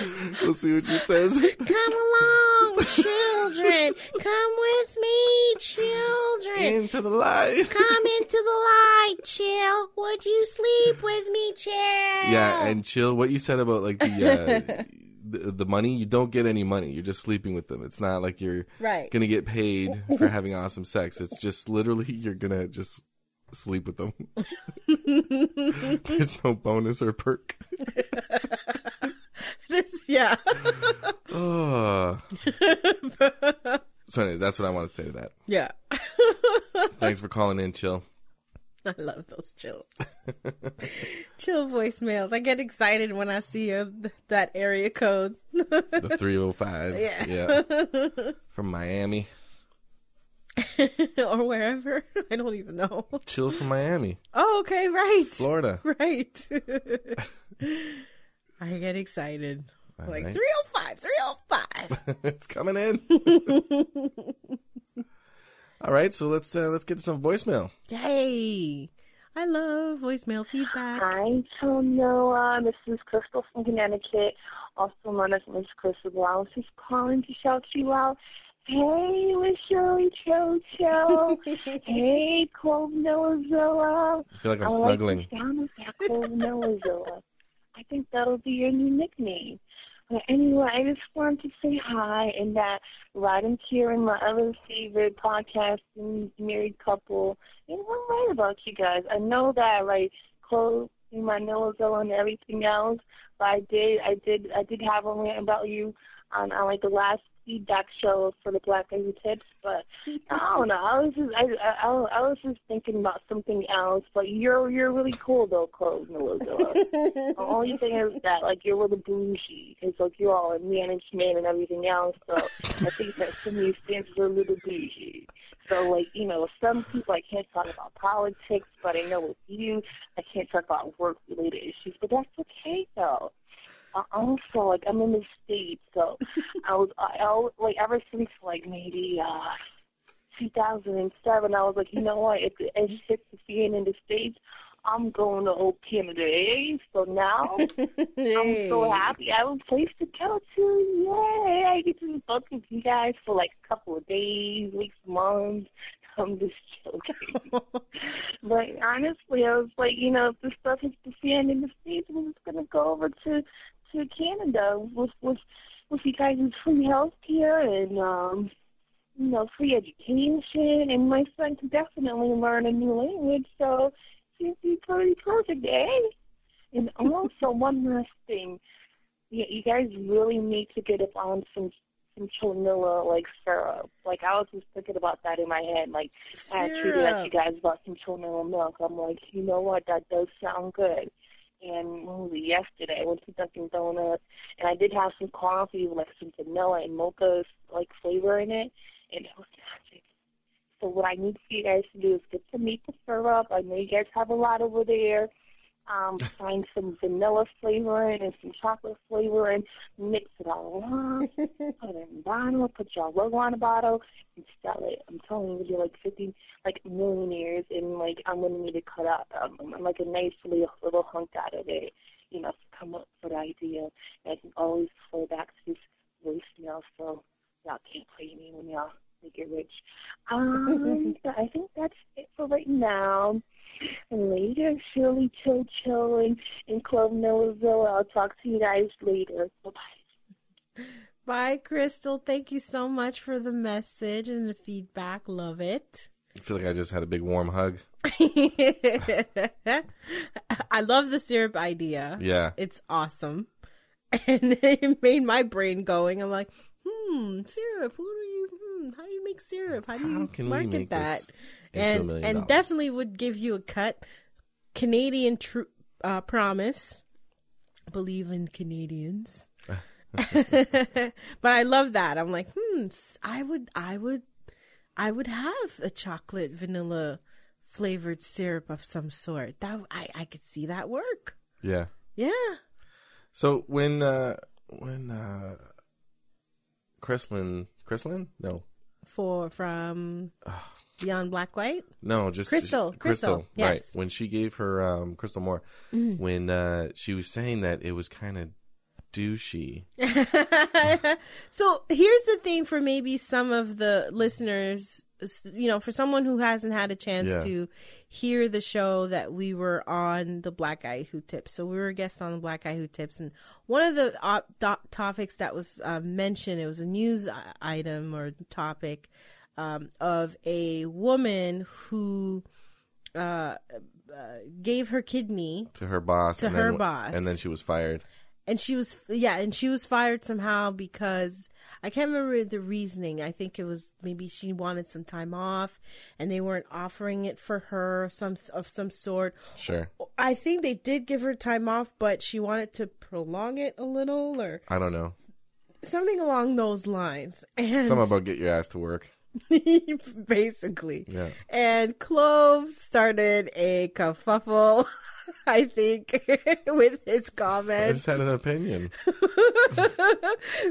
we'll see what she says. Come along, children. Come with me, children. Into the light. Come into the light, chill. Would you sleep with me, chill? Yeah, and chill. What you said about like the, uh, the the money, you don't get any money. You're just sleeping with them. It's not like you're Right. gonna get paid for having awesome sex. It's just literally you're gonna just sleep with them. There's no bonus or perk. There's, yeah. Oh. so anyway, that's what I wanted to say to that. yeah. Thanks for calling in, chill. I love those chills. Chill voicemails. I get excited when I see th- that area code. The 305. Yeah. From Miami. or wherever. I don't even know. Chill from Miami. Oh, okay, right. Florida. Right. I get excited. like right. 305, 305. it's coming in. All right, so let's uh, let's get some voicemail. Yay. I love voicemail feedback. Hi, Noah. This is Crystal from Connecticut, also known as Miss Crystal. I was just calling to shout you out. Hey, Miss Shirley Chocho. hey, Clove Noahzilla. I feel like I'm I snuggling. like the sound of that Clove Noahzilla. I think that'll be your new nickname. But anyway, I just wanted to say hi and that right into here in my other favorite podcast and married couple. Know, I'm right about you guys. I know that write clothes my Noahzilla and everything else, but I did I did I did have a rant about you on, on like the last feedback show for the Black Lady Tips, but I don't know. I was just I, I I was just thinking about something else. But you're you're really cool though, Clove Noahzilla. the only thing is that like you're a little bougie. It's like you're all in management and everything else. So I think that to me stands are a little bougie. So like you know, some people I can't talk about politics, but I know with you, I can't talk about work related issues. But that's okay though. Also, like I'm in the states, so I was I, I was, like ever since like maybe uh 2007, I was like, you know what? If the it hits the fan in the states, I'm going to old Canada. Eh? So now I'm so happy. I have a place to go to. Yay! I get to book with you guys for like a couple of days, weeks, months. I'm just joking. but honestly, I was like, you know, if this stuff hits the fan in the States, we're just going to go over to to Canada with, with with you guys' free health care and um, you know, free education, and my son can definitely learn a new language. So to be pretty perfect, eh? And also one last thing, you, you guys really need to get up on some some Chonilla like syrup. Like I was just thinking about that in my head. Like I had tweeted at you guys about some Chonilla milk. I'm like, you know what? That does sound good. And when was it yesterday? I went to Dunkin' Donuts, and I did have some coffee with like some vanilla and mocha like flavor in it, and it was magic. So what I need for you guys to do is get some maple syrup. I know you guys have a lot over there. Um, find some vanilla flavor in and some chocolate flavor in. Mix it all up. put it in a bottle. Put your logo on a bottle and sell it. I'm telling you, you're like 50 like millionaires, and like I'm gonna need to cut up um, I'm like a nice little little hunk out of it. You know, to come up with the idea. And I can always flow back to this voicemail, so y'all can't play me when y'all make it rich. Um, I think that's it for right now. And later, Shirley Chill Chill and, and Club Millerville. I'll talk to you guys later. Bye bye. Bye, Crystal. Thank you so much for the message and the feedback. Love it. I feel like I just had a big warm hug. I love the syrup idea. Yeah. It's awesome. And it made my brain going. I'm like, hmm, syrup. Who do you, hmm, how do you make syrup? How do you How market that? this into a And, and definitely would give you a cut. Canadian tr- uh, promise. Believe in Canadians. but I love that. I'm like, hmm, I would, I would, I would have a chocolate vanilla flavored syrup of some sort. That I, I could see that work. Yeah. Yeah. So when uh when uh Christelyn? No. For from Beyond Black White. No, just Crystal, Crystal, Right. yes. Mm. When she gave her um Crystal Moore when uh she was saying that it was kind of douchey. so here's the thing for maybe some of the listeners, you know, for someone who hasn't had a chance Yeah. to hear the show that we were on the Black Guy Who Tips. So we were guests on the Black Guy Who Tips, and one of the op- do- topics that was uh, mentioned, it was a news item or topic um, of a woman who uh, uh, gave her kidney To her boss. To her then, boss. And then she was fired. and she was yeah and she was fired somehow because i can't remember the reasoning i think it was maybe she wanted some time off and they weren't offering it for her some of some sort Sure. i think they did give her time off but she wanted to prolong it a little or I don't know. something along those lines and Something about get your ass to work. basically Yeah. and Clove started a kerfuffle, I think, with his comments. I just had an opinion.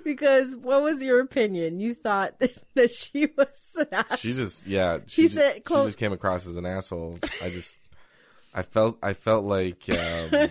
because what was your opinion? You thought that she was. She just yeah. She, He ju- said, she just came across as an asshole. I just I felt I felt like um,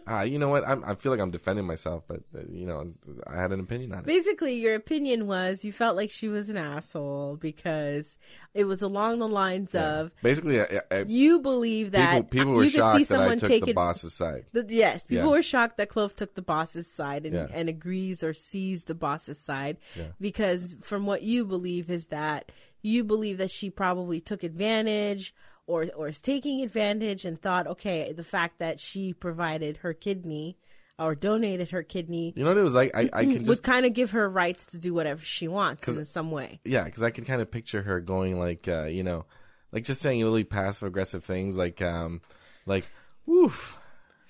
ah, you know what I'm, I feel like I'm defending myself, but uh, you know I had an opinion on it. Basically, your opinion was you felt like she was an asshole because it was along the lines of Basically, I, I, you believe that people people were you could shocked see that I someone took the it. boss's side. The, yes, people Yeah. were shocked that Clove took the boss's side and, Yeah. and agrees or sees the boss's side Yeah. because from what you believe is that you believe that she probably took advantage or or is taking advantage and thought, okay, the fact that she provided her kidney or donated her kidney You know what it was like? I, I can would just kind of give her rights to do whatever she wants in some way. yeah, because I can kind of picture her going like uh, you know, like just saying really passive aggressive things like um like woof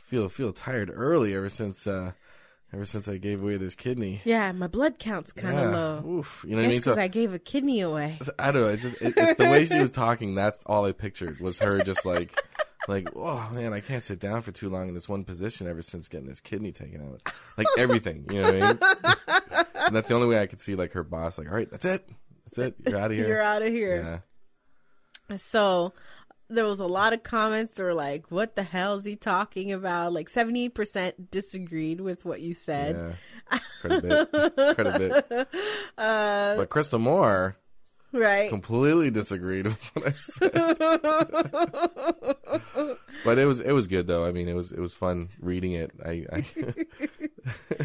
feel feel tired early ever since uh ever since I gave away this kidney. Yeah, my blood count's kind of Yeah, low. oof. You know what I mean? So because I gave a kidney away. I don't know. It's just it, it's the way she was talking. That's all I pictured was her just like, like, oh man, I can't sit down for too long in this one position ever since getting this kidney taken out. Like everything, you know what I mean? and that's the only way I could see like her boss. Like, all right, that's it, that's it. You're out of here. You're out of here. Yeah. So there was a lot of comments that were like, what the hell is he talking about? Like seventy percent disagreed with what you said. Yeah. It's quite a bit. It's quite a bit. Uh, but Crystal Moore, Right. completely disagreed with what I said. but it was it was good though. I mean, it was it was fun reading it. I, I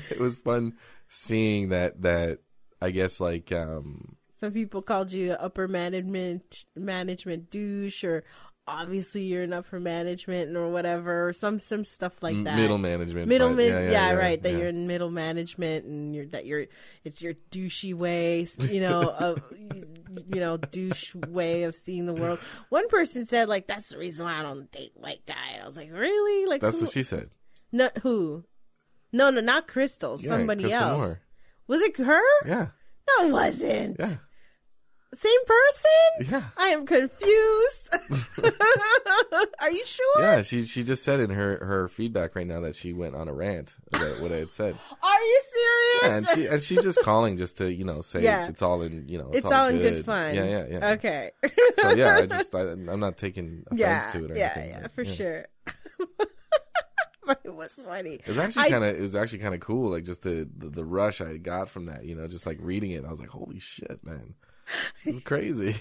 it was fun seeing that that I guess like um Some people called you upper management management douche, or obviously you're in for management or whatever, or some some stuff like that. middle management. Middle man, yeah, right. That yeah. you're in middle management, and you're that you're it's your douchey way, you know, of you know, douche way of seeing the world. One person said like that's the reason why I don't date white guy. I was like, really? Like That's who? what she said. Not who? No, no, not Crystal. Yeah, somebody Crystal else. Moore. Was it her? Yeah, No, it wasn't. yeah, Same person? yeah. I am confused. Are you sure? Yeah, she she just said in her her feedback right now that she went on a rant about what I had said. Are you serious? Yeah, and she and she's just calling just to you know say Yeah. it's all in you know it's all in good fun. Yeah, yeah, yeah. Okay. So yeah, I just I, I'm not taking offense yeah, to it. Or yeah, anything, yeah, but, for sure. but it was funny. It was actually kind of it was actually kind of cool, like just the, the the rush I got from that. You know, just like reading it, I was like, holy shit, man, is crazy.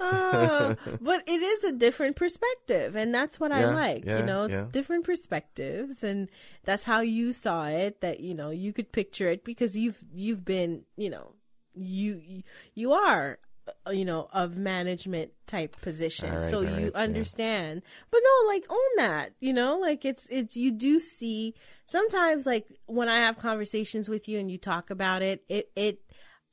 Uh, but it is a different perspective, and that's what I like. yeah, you know, it's yeah. different perspectives, and that's how you saw it. That you know you could picture it because you've you've been you know you you, are uh, you know of management type position, right, so you right, yeah. understand. But no, like own that. You know, like it's it's you do see sometimes like when I have conversations with you and you talk about it, it it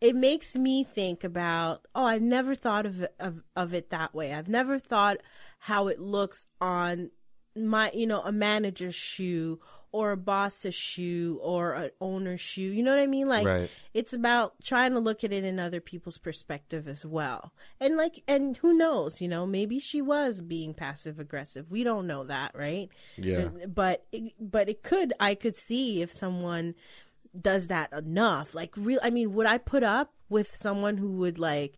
it makes me think about oh i've never thought of it, of, of it that way. I've never thought how it looks on my you know a manager's shoe or a boss's shoe or an owner's shoe. You know what i mean? Like Right. it's about trying to look at it in other people's perspective as well. And like and who knows you know maybe she was being passive aggressive we don't know that right? Yeah. but but it could i could see if someone does that enough like real i mean would i put up with someone who would like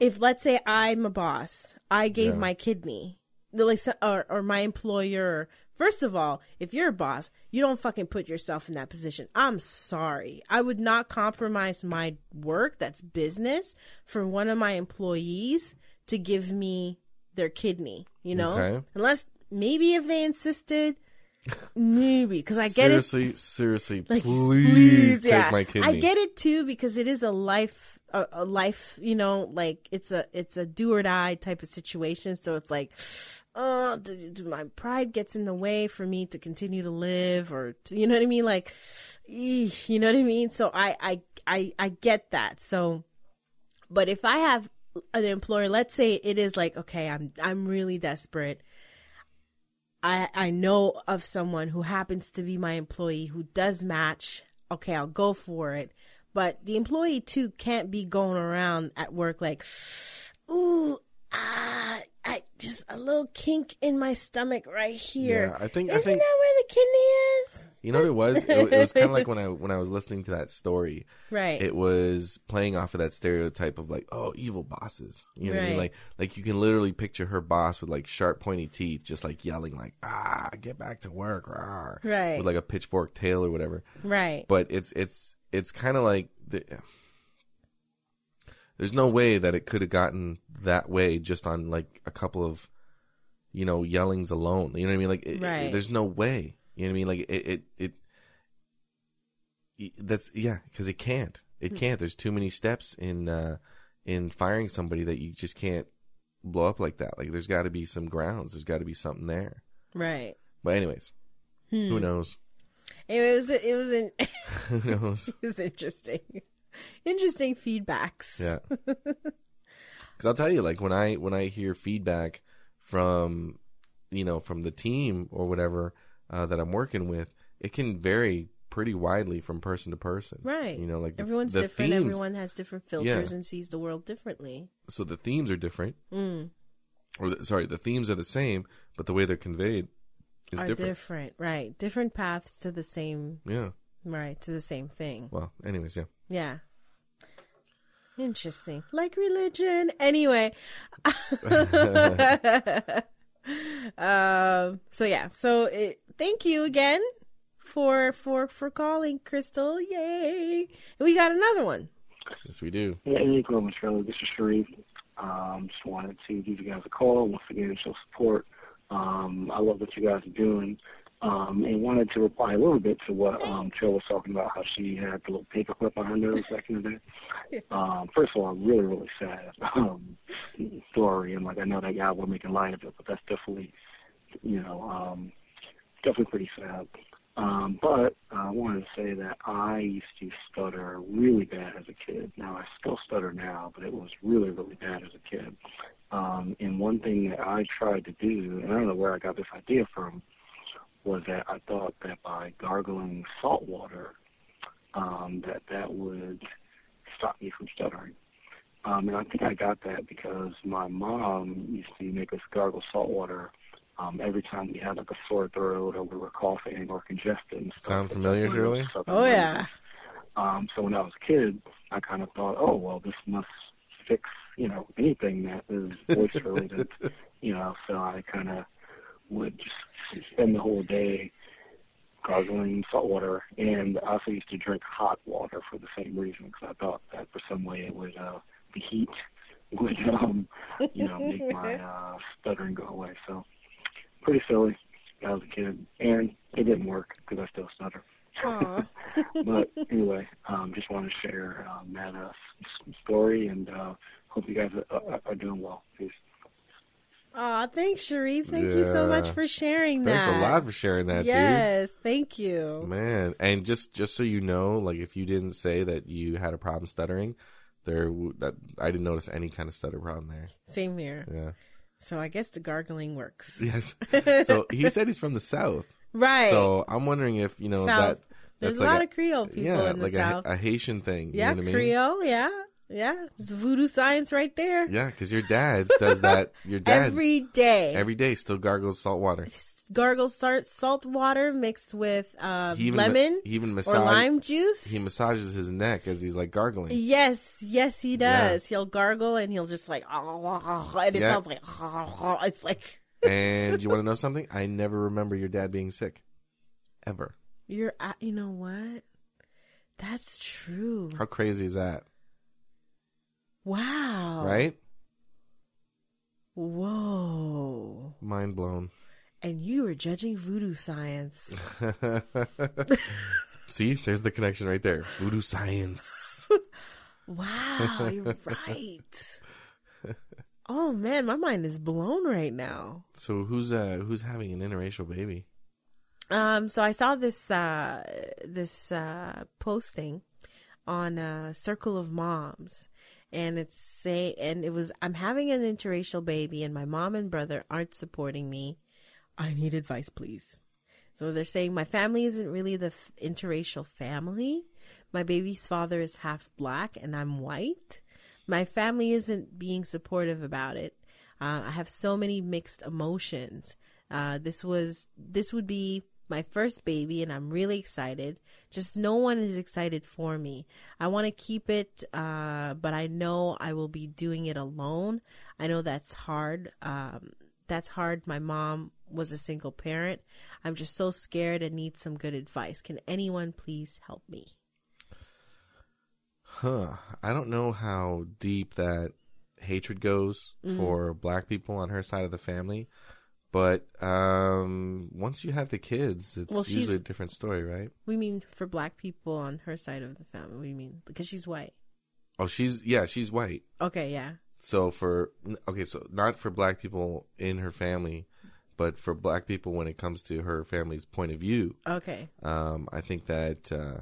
if let's say i'm a boss i gave Yeah. my kidney like or, or my employer first of all if you're a boss you don't fucking put yourself in that position i'm sorry i would not compromise my work that's business for one of my employees to give me their kidney you know Okay. unless maybe if they insisted maybe because i get it seriously, seriously, like please, take yeah. my kidney. I get it too because it is a life a, a life, you know, like it's a it's a do or die type of situation. So it's like, uh, oh, do, do my pride gets in the way for me to continue to live, or to, you know what I mean? Like, eesh, you know what I mean? So I I I I get that. So, but if I have an employer, let's say it is like, okay, I'm I'm really desperate. I I know of someone who happens to be my employee who does match. Okay, I'll go for it. But the employee too can't be going around at work like, ooh, ah, I just a little kink in my stomach right here. Yeah, I think- I Isn't think- that where the kidney is? You know what it was? It, it was kind of like when I when I was listening to that story. Right. It was playing off of that stereotype of like, oh, evil bosses. You know what I mean? Like, like you can literally picture her boss with like sharp, pointy teeth, just like yelling, like, ah, get back to work, rawr, Right. with like a pitchfork tail or whatever. right. But it's it's it's kind of like the, there's no way that it could have gotten that way just on like a couple of you know yellings alone. You know what I mean? Like, it, Right. it- there's no way. You know what I mean? Like it it it. it- That's yeah, because it can't. Hmm. It can't. There's too many steps in uh, in firing somebody that you just can't blow up like that. Like there's got to be some grounds. There's got to be something there. Right. But anyways, Hmm. who knows? It was it was an Who knows? it was interesting. Interesting feedbacks. Yeah. Because I'll tell you, like when I when I hear feedback from you know from the team or whatever uh, that I'm working with, it can vary pretty widely from person to person. Right. You know, like the- everyone's the different. themes- Everyone has different filters Yeah. and sees the world differently. So the themes are different, Mm. or the, sorry, the themes are the same, but the way they're conveyed is Are different. different. Right. Different paths to the same Yeah. right, to the same thing. Well, anyways, yeah. Yeah. Interesting. Like religion. Anyway. um so yeah. So it, thank you again for for for calling Crystal. Yay. We got another one. Yes, we do. Yeah, hey, Global Shirley. This is Sharif. Um, just wanted to give you guys a call once again, show support. Um, I love what you guys are doing. Um, and wanted to reply a little bit to what um, Jill was talking about, how she had the little paperclip on her nose back in the day. Um, first of all, really, really sad um, story, and like I know that y'all were making light of it, but that's definitely, you know, um, definitely pretty sad. Um, but I wanted to say that I used to stutter really bad as a kid. Now I still stutter now, but it was really, really bad as a kid. Um, and one thing that I tried to do, and I don't know where I got this idea from, was that I thought that by gargling salt water, um, that that would stop me from stuttering. Um, and I think I got that because my mom used to make us gargle salt water um, every time we had like a sore throat or we were coughing or congested. And stuff. Sound familiar, Shirley? Oh yeah. Um, so when I was a kid, I kind of thought, oh well, this must fix you know anything that is voice related, you know. So I kind of would just spend the whole day gargling salt water, and I also used to drink hot water for the same reason because I thought that for some way it would uh, the heat would um, you know make my uh, stuttering go away. So pretty silly. when I was a kid, and it didn't work because I still stutter. But anyway, um, just wanted to share um, that uh, story, and uh, hope you guys are, are, are doing well. Peace. Aw, thanks, Sharif. Thank you so much for sharing that. Thanks a lot for sharing that, yes, thank you. Man, and just just so you know, like if you didn't say that you had a problem stuttering, there that I didn't notice any kind of stutter problem there. Same here. Yeah. So I guess the gargling works. Yes. so he said he's from the south. Right. So I'm wondering if you know South. that. There's a like lot of Creole people yeah, in the like South. A, a Haitian thing. yeah, you know what I mean? Creole. Yeah, yeah. It's voodoo science right there. Yeah, because your dad does that. Your dad Every day. every day still gargles salt water. gargle salt, salt water mixed with um, He even lemon he even or massage, lime juice. He massages his neck as he's like gargling. Yes, yes, he Yeah. does. He'll gargle and he'll just like, and it Yeah. sounds like, it's like and you want to know something? I never remember your dad being sick, ever. you're. You know what? That's true. How crazy is that? Wow. Right? Whoa. Mind blown. And you were judging voodoo science. See, there's the connection right there. Voodoo science. Wow, you're right. Oh man, my mind is blown right now. So who's uh who's having an interracial baby? Um, so I saw this uh this uh posting on uh Circle of Moms and it's say and it was I'm having an interracial baby and my mom and brother aren't supporting me. I need advice, please. So they're saying my family isn't really the f- interracial family. My baby's father is half black and I'm white. My family isn't being supportive about it. Uh, I have so many mixed emotions. Uh, this was this would be my first baby, and I'm really excited. Just no one is excited for me. I want to keep it, uh, but I know I will be doing it alone. I know that's hard. Um, that's hard. My mom was a single parent. I'm just so scared and need some good advice. Can anyone please help me? Huh. I don't know how deep that hatred goes Mhm. for black people on her side of the family. But um, once you have the kids, it's Well, usually a different story, right? We mean for black people on her side of the family. We mean because she's white. Oh, she's yeah, she's white. Okay, yeah. So for okay, so not for black people in her family, but for black people when it comes to her family's point of view. Okay. Um, I think that uh,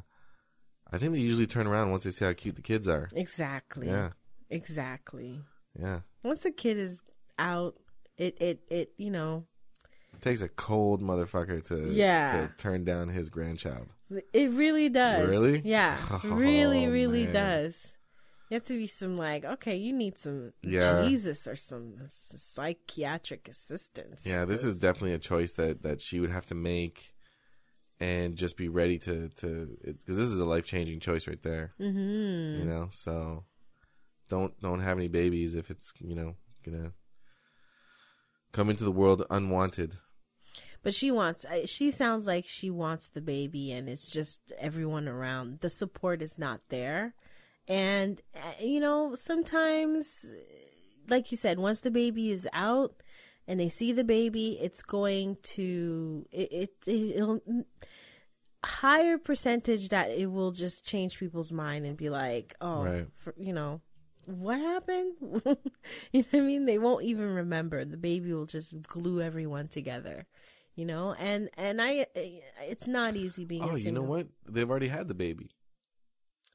I think they usually turn around once they see how cute the kids are. Exactly. Yeah. Exactly. Yeah. Once the kid is out, it it it you know It takes a cold motherfucker to Yeah. to turn down his grandchild. it really does. Really? Yeah. Oh, really, really man. does. You have to be some like okay, you need some Yeah. Jesus or some psychiatric assistance. Yeah, this is definitely a choice that that she would have to make, and just be ready to to because this is a life changing choice right there. Mhm. You know, so don't don't have any babies if it's you know gonna come into the world unwanted. But she wants. She sounds like she wants the baby, and it's just everyone around. The support is not there, And, uh, you know, sometimes, like you said, once the baby is out and they see the baby, it's going to, it, it, it'll, higher percentage that it will just change people's mind and be like, oh, Right. for, you know, what happened? you know what I mean? They won't even remember. The baby will just glue everyone together, you know. And and I, it's not easy being. Oh, a you know what? They've already had the baby.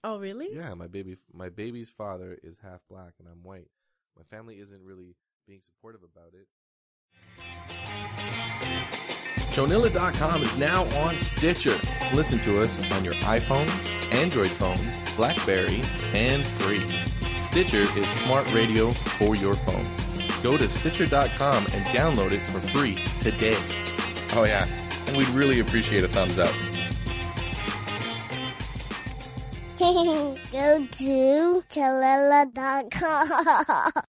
Oh, really? Yeah, my baby, my baby's father is half black and I'm white. My family isn't really being supportive about it. Chonilla.com is now on Stitcher. Listen to us on your iPhone, Android phone, Blackberry, and free. Stitcher is smart radio for your phone. Go to Stitcher.com and download it for free today. Oh, yeah, and we'd really appreciate a thumbs up. Go to Chonilla.com.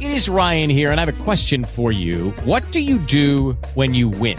It is Ryan here, and I have a question for you. What do you do when you win?